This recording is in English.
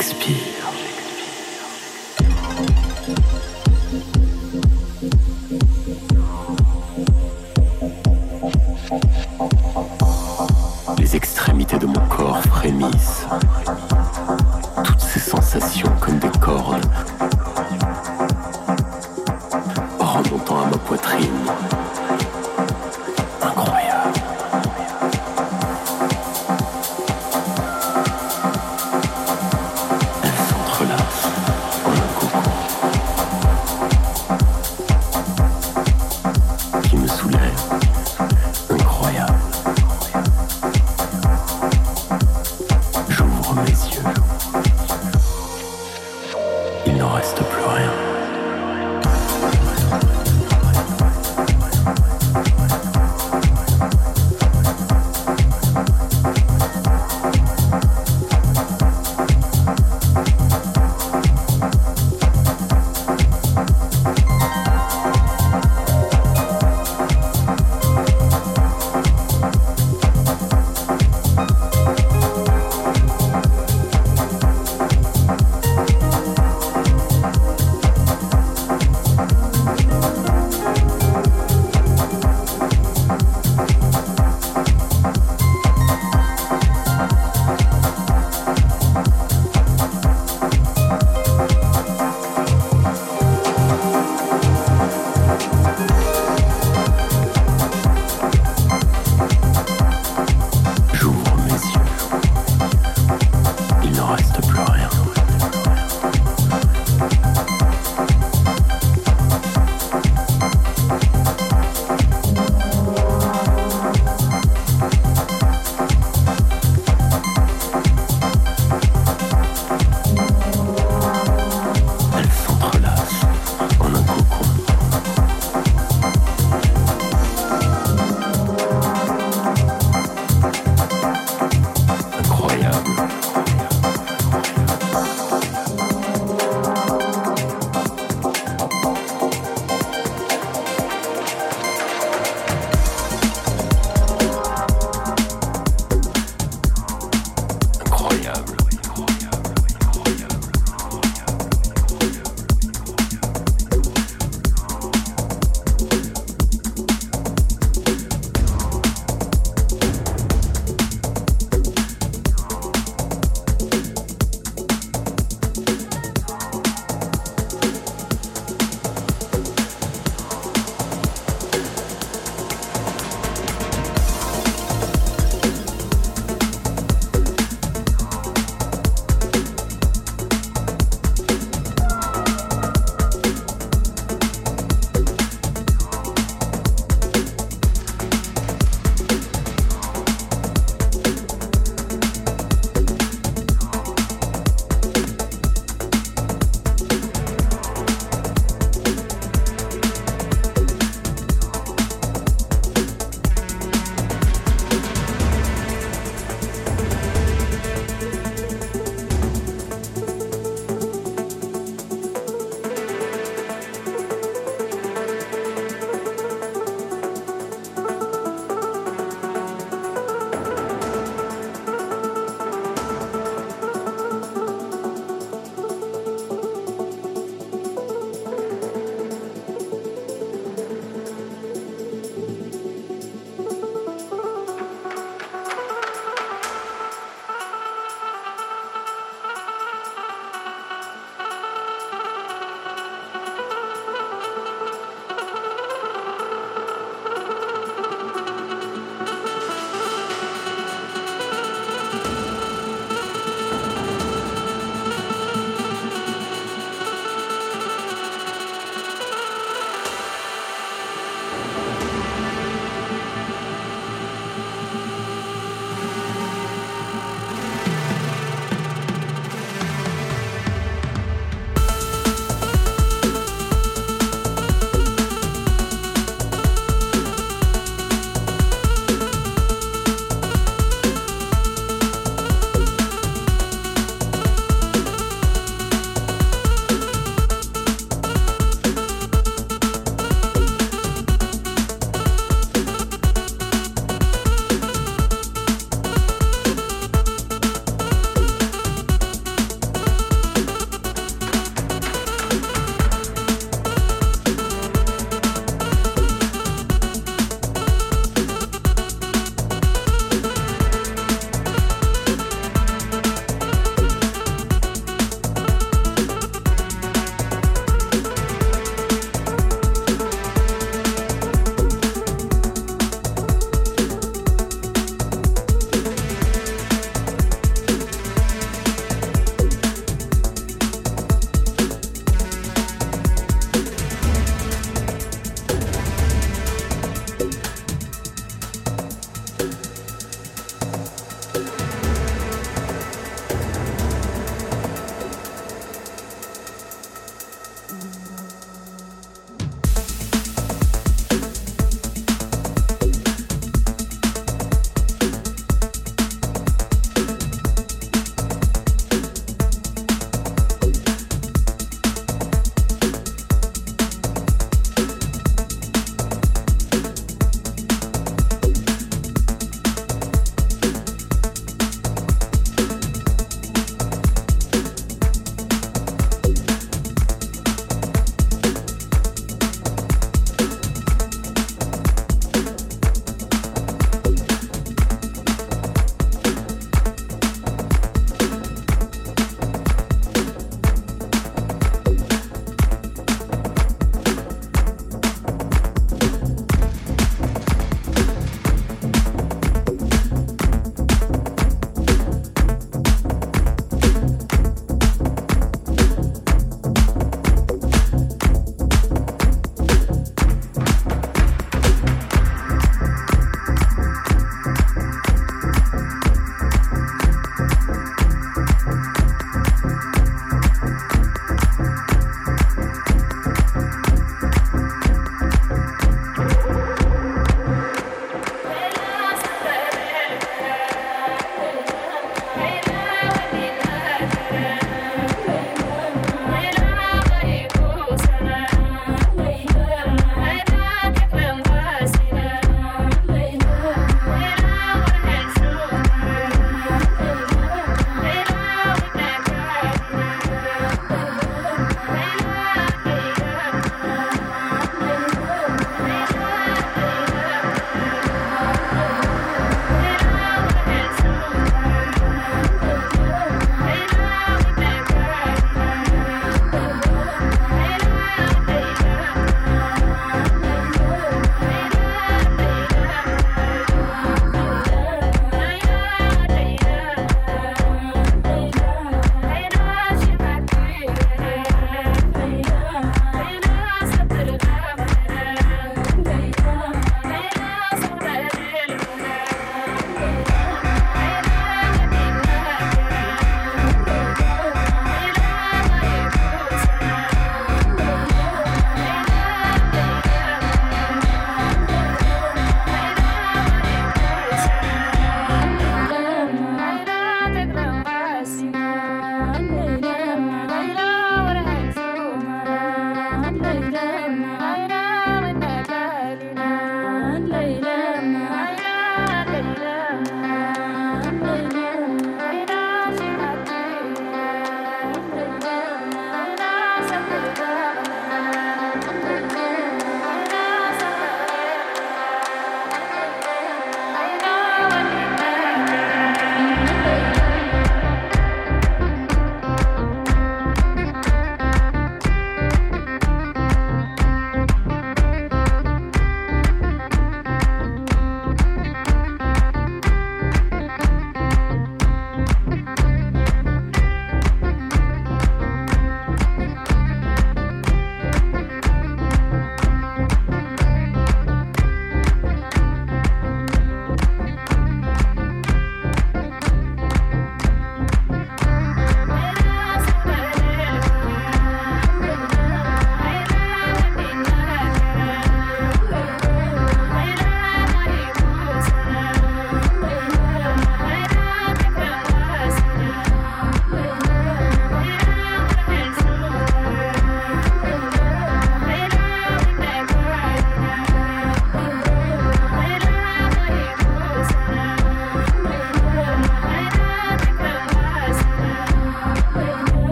Expire.